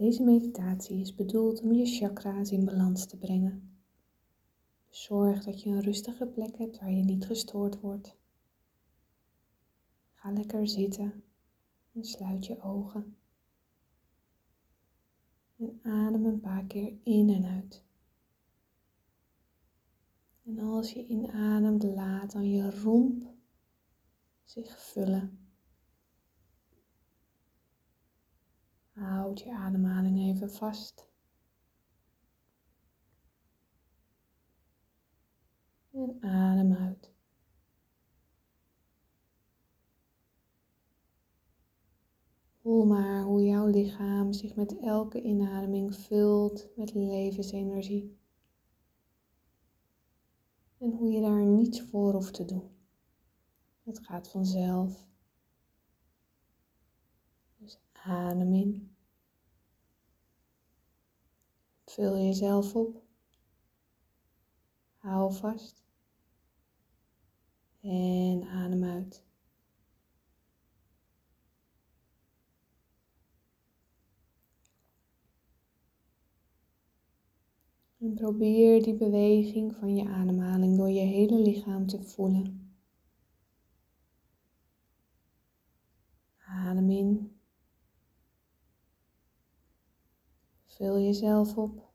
Deze meditatie is bedoeld om je chakra's in balans te brengen. Zorg dat je een rustige plek hebt waar je niet gestoord wordt. Ga lekker zitten en sluit je ogen. En adem een paar keer in en uit. En als je inademt, laat dan je romp zich vullen. Houd je ademhaling even vast. En adem uit. Voel maar hoe jouw lichaam zich met elke inademing vult met levensenergie. En hoe je daar niets voor hoeft te doen. Het gaat vanzelf. Dus adem in. Vul jezelf op. Hou vast. En adem uit. En probeer die beweging van je ademhaling door je hele lichaam te voelen. Adem in. Vul jezelf op.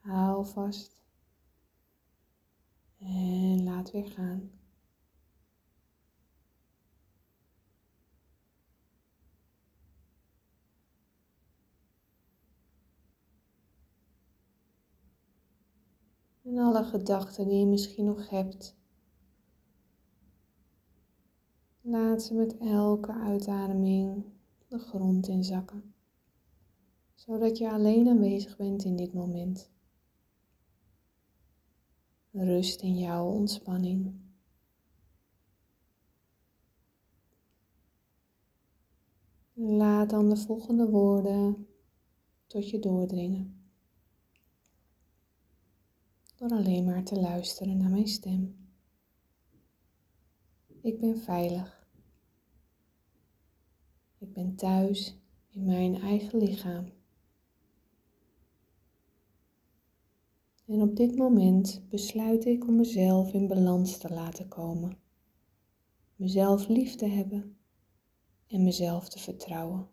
Hou vast. En laat weer gaan. En alle gedachten die je misschien nog hebt. Laat ze met elke uitademing de grond inzakken. Zodat je alleen aanwezig bent in dit moment. Rust in jouw ontspanning. Laat dan de volgende woorden tot je doordringen door alleen maar te luisteren naar mijn stem. Ik ben veilig. Ik ben thuis in mijn eigen lichaam. En op dit moment besluit ik om mezelf in balans te laten komen, mezelf lief te hebben en mezelf te vertrouwen.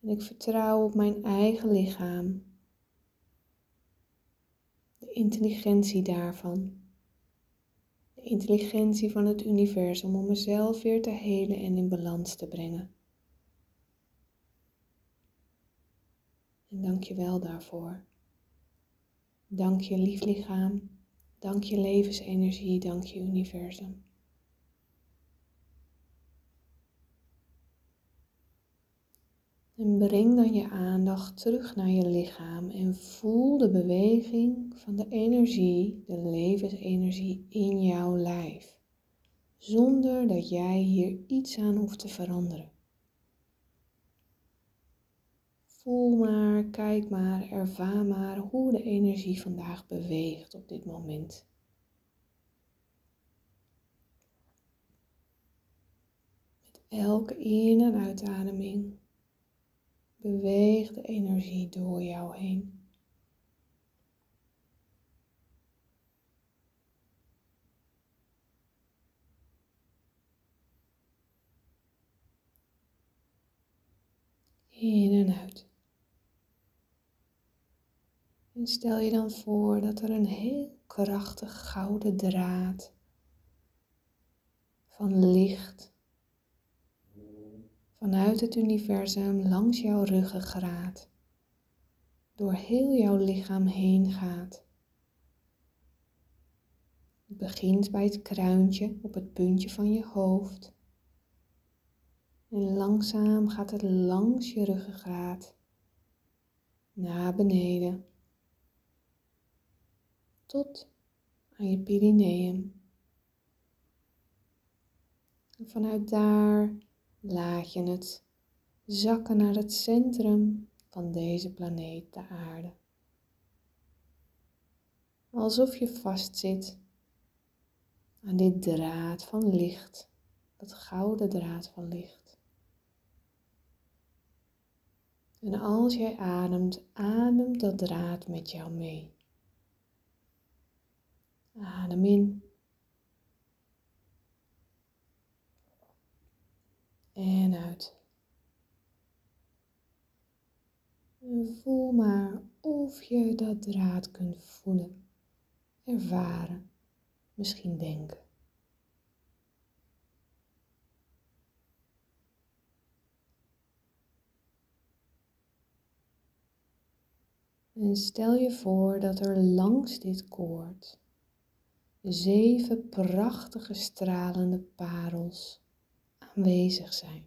En ik vertrouw op mijn eigen lichaam. De intelligentie daarvan. Intelligentie van het universum om mezelf weer te helen en in balans te brengen. En dank je wel daarvoor. Dank je lief lichaam. Dank je levensenergie. Dank je universum. En breng dan je aandacht terug naar je lichaam en voel de beweging van de energie, de levensenergie in jouw lijf, zonder dat jij hier iets aan hoeft te veranderen. Voel maar, kijk maar, ervaar maar hoe de energie vandaag beweegt op dit moment. Met elke in- en uitademing Beweeg de energie door jou heen. In en uit. En stel je dan voor dat er een heel krachtig gouden draad van licht vanuit het universum langs jouw ruggengraat, door heel jouw lichaam heen gaat. Het begint bij het kruintje op het puntje van je hoofd. En langzaam gaat het langs je ruggengraat naar beneden tot aan je perineum. En vanuit daar laat je het zakken naar het centrum van deze planeet, de aarde. Alsof je vastzit aan dit draad van licht, dat gouden draad van licht. En als jij ademt, ademt dat draad met jou mee. Adem in. En uit. En voel maar of je dat draad kunt voelen, ervaren, misschien denken. En stel je voor dat er langs dit koord zeven prachtige stralende parels aanwezig zijn.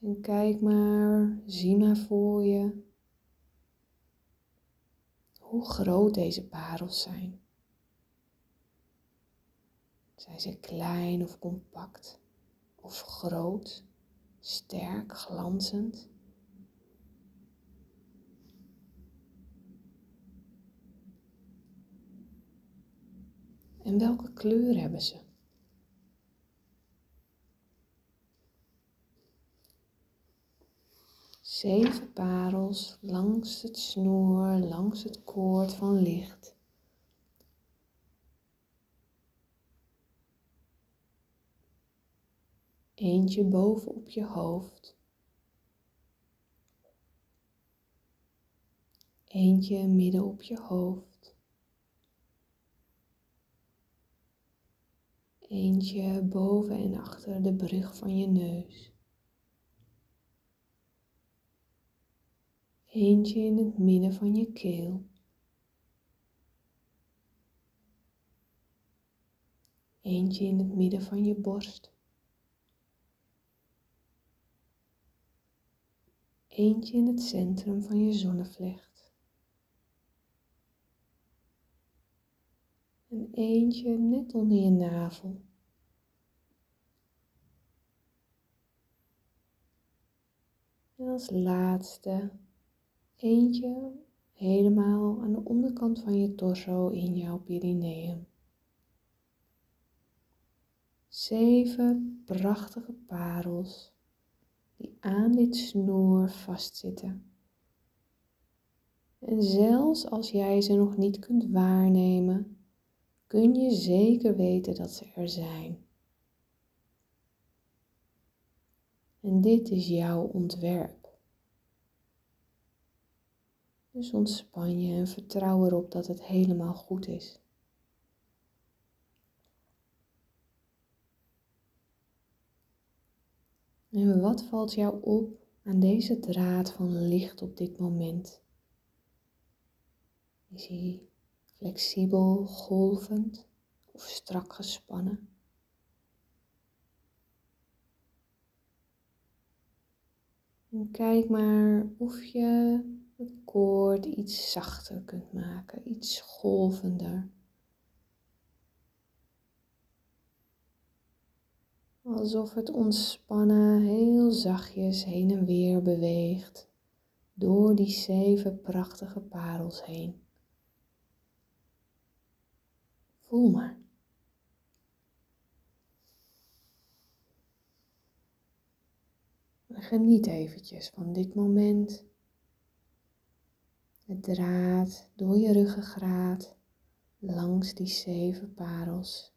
En kijk maar, zie maar voor je hoe groot deze parels zijn. Zijn ze klein of compact of groot, sterk, glanzend? En welke kleur hebben ze? Zeven parels langs het snoer, langs het koord van licht. Eentje boven op je hoofd. Eentje midden op je hoofd. Eentje boven en achter de brug van je neus. Eentje in het midden van je keel. Eentje in het midden van je borst. Eentje in het centrum van je zonnevlecht. En eentje net onder je navel. En als laatste eentje helemaal aan de onderkant van je torso in jouw perineum. Zeven prachtige parels die aan dit snoer vastzitten. En zelfs als jij ze nog niet kunt waarnemen, kun je zeker weten dat ze er zijn. En dit is jouw ontwerp. Dus ontspan je en vertrouw erop dat het helemaal goed is. En wat valt jou op aan deze draad van licht op dit moment? Is hij flexibel, golvend of strak gespannen? En kijk maar of je het koord iets zachter kunt maken, iets golvender. Alsof het ontspannen heel zachtjes heen en weer beweegt door die zeven prachtige parels heen. Voel maar. Geniet eventjes van dit moment het draad door je ruggengraat langs die zeven parels.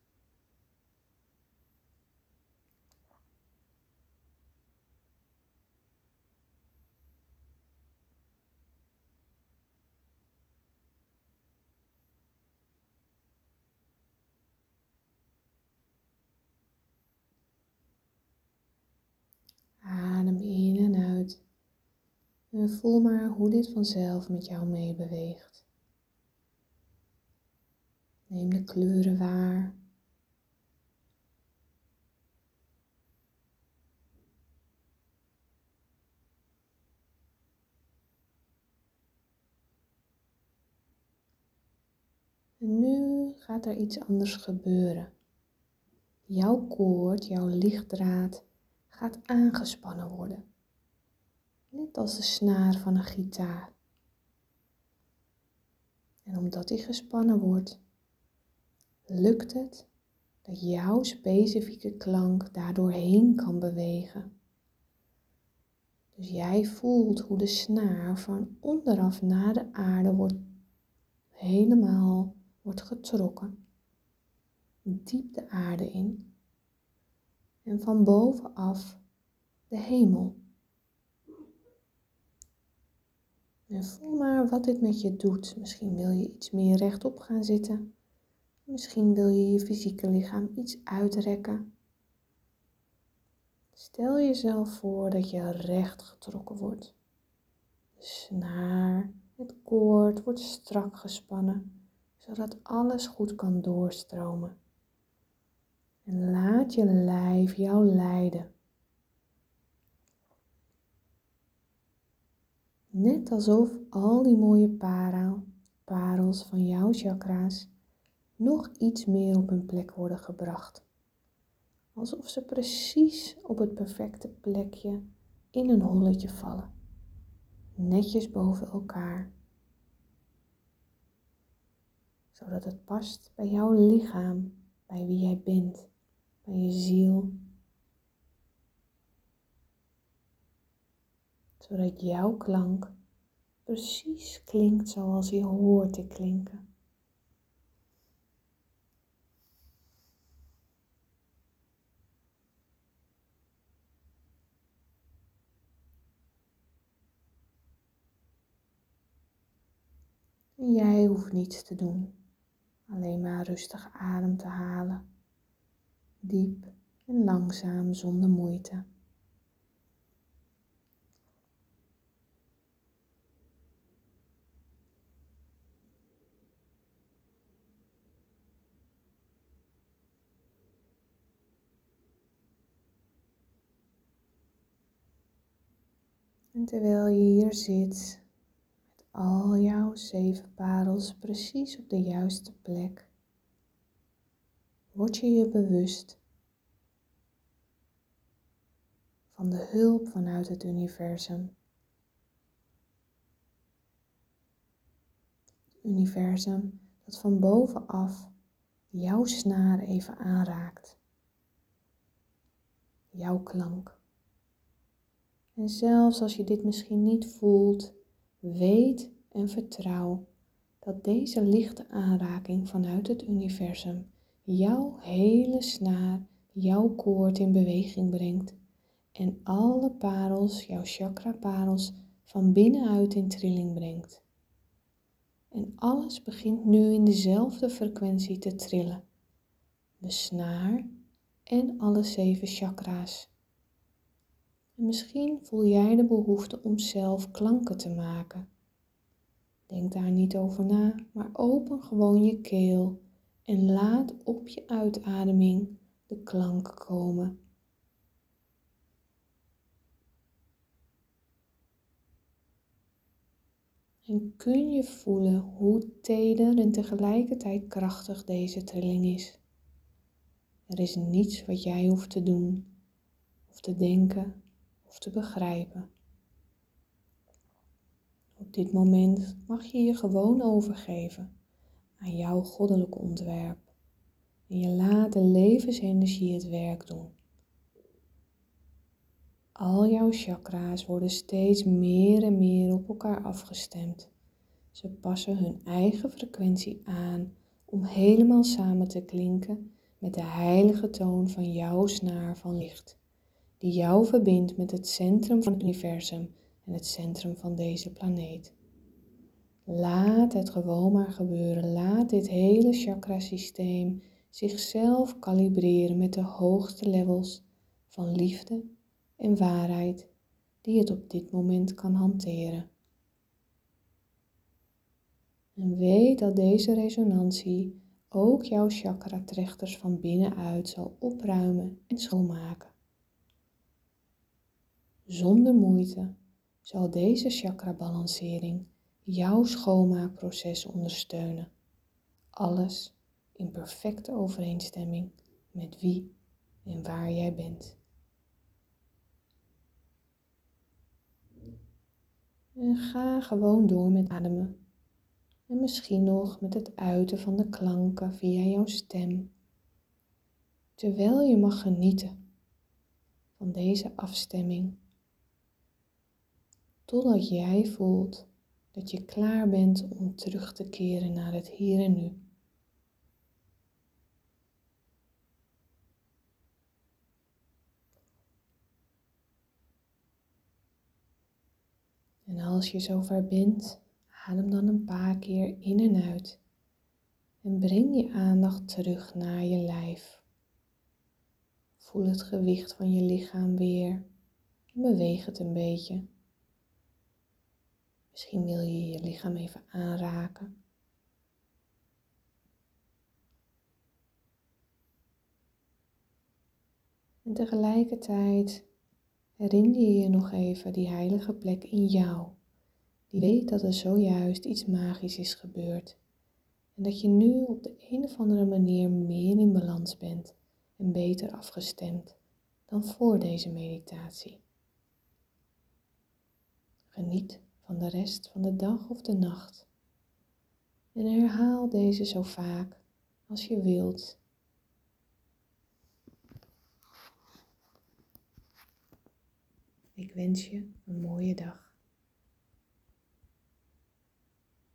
En voel maar hoe dit vanzelf met jou meebeweegt. Neem de kleuren waar. En nu gaat er iets anders gebeuren. Jouw koord, jouw lichtdraad gaat aangespannen worden net als de snaar van een gitaar. En omdat die gespannen wordt, lukt het dat jouw specifieke klank daardoorheen kan bewegen. Dus jij voelt hoe de snaar van onderaf naar de aarde wordt helemaal wordt getrokken. Diep de aarde in. En van bovenaf de hemel. En voel maar wat dit met je doet. Misschien wil je iets meer rechtop gaan zitten. Misschien wil je je fysieke lichaam iets uitrekken. Stel jezelf voor dat je recht getrokken wordt. De snaar, het koord wordt strak gespannen, zodat alles goed kan doorstromen. En laat je lijf jou leiden. Net alsof al die mooie parels van jouw chakra's nog iets meer op hun plek worden gebracht. Alsof ze precies op het perfecte plekje in een holletje vallen. Netjes boven elkaar. Zodat het past bij jouw lichaam, bij wie jij bent, bij je ziel. Zodat jouw klank precies klinkt zoals je hoort te klinken. En jij hoeft niets te doen, alleen maar rustig adem te halen, diep en langzaam zonder moeite. En terwijl je hier zit, al jouw zeven parels precies op de juiste plek, word je je bewust van de hulp vanuit het universum. Het universum dat van bovenaf jouw snaar even aanraakt. Jouw klank. En zelfs als je dit misschien niet voelt, Weet en vertrouw dat deze lichte aanraking vanuit het universum jouw hele snaar, jouw koord in beweging brengt en alle parels, jouw chakra-parels, van binnenuit in trilling brengt. En alles begint nu in dezelfde frequentie te trillen. De snaar en alle zeven chakra's. En misschien voel jij de behoefte om zelf klanken te maken. Denk daar niet over na, maar open gewoon je keel en laat op je uitademing de klank komen. En kun je voelen hoe teder en tegelijkertijd krachtig deze trilling is. Er is niets wat jij hoeft te doen of te denken of te begrijpen. Op dit moment mag je je gewoon overgeven aan jouw goddelijke ontwerp en je laat de levensenergie het werk doen. Al jouw chakra's worden steeds meer en meer op elkaar afgestemd. Ze passen hun eigen frequentie aan om helemaal samen te klinken met de heilige toon van jouw snaar van licht die jou verbindt met het centrum van het universum en het centrum van deze planeet. Laat het gewoon maar gebeuren. Laat dit hele chakrasysteem zichzelf kalibreren met de hoogste levels van liefde en waarheid die het op dit moment kan hanteren. En weet dat deze resonantie ook jouw chakra-trechters van binnenuit zal opruimen en schoonmaken. Zonder moeite zal deze chakra-balancering jouw schoonmaakproces ondersteunen. Alles in perfecte overeenstemming met wie en waar jij bent. En ga gewoon door met ademen. En misschien nog met het uiten van de klanken via jouw stem. Terwijl je mag genieten van deze afstemming. Totdat jij voelt dat je klaar bent om terug te keren naar het hier en nu. En als je zover bent, adem dan een paar keer in en uit. En breng je aandacht terug naar je lijf. Voel het gewicht van je lichaam weer en beweeg het een beetje. Misschien wil je je lichaam even aanraken. En tegelijkertijd herinner je je nog even die heilige plek in jou, die weet dat er zojuist iets magisch is gebeurd en dat je nu op de een of andere manier meer in balans bent en beter afgestemd dan voor deze meditatie. Geniet van de rest van de dag of de nacht en herhaal deze zo vaak als je wilt Ik wens je een mooie dag.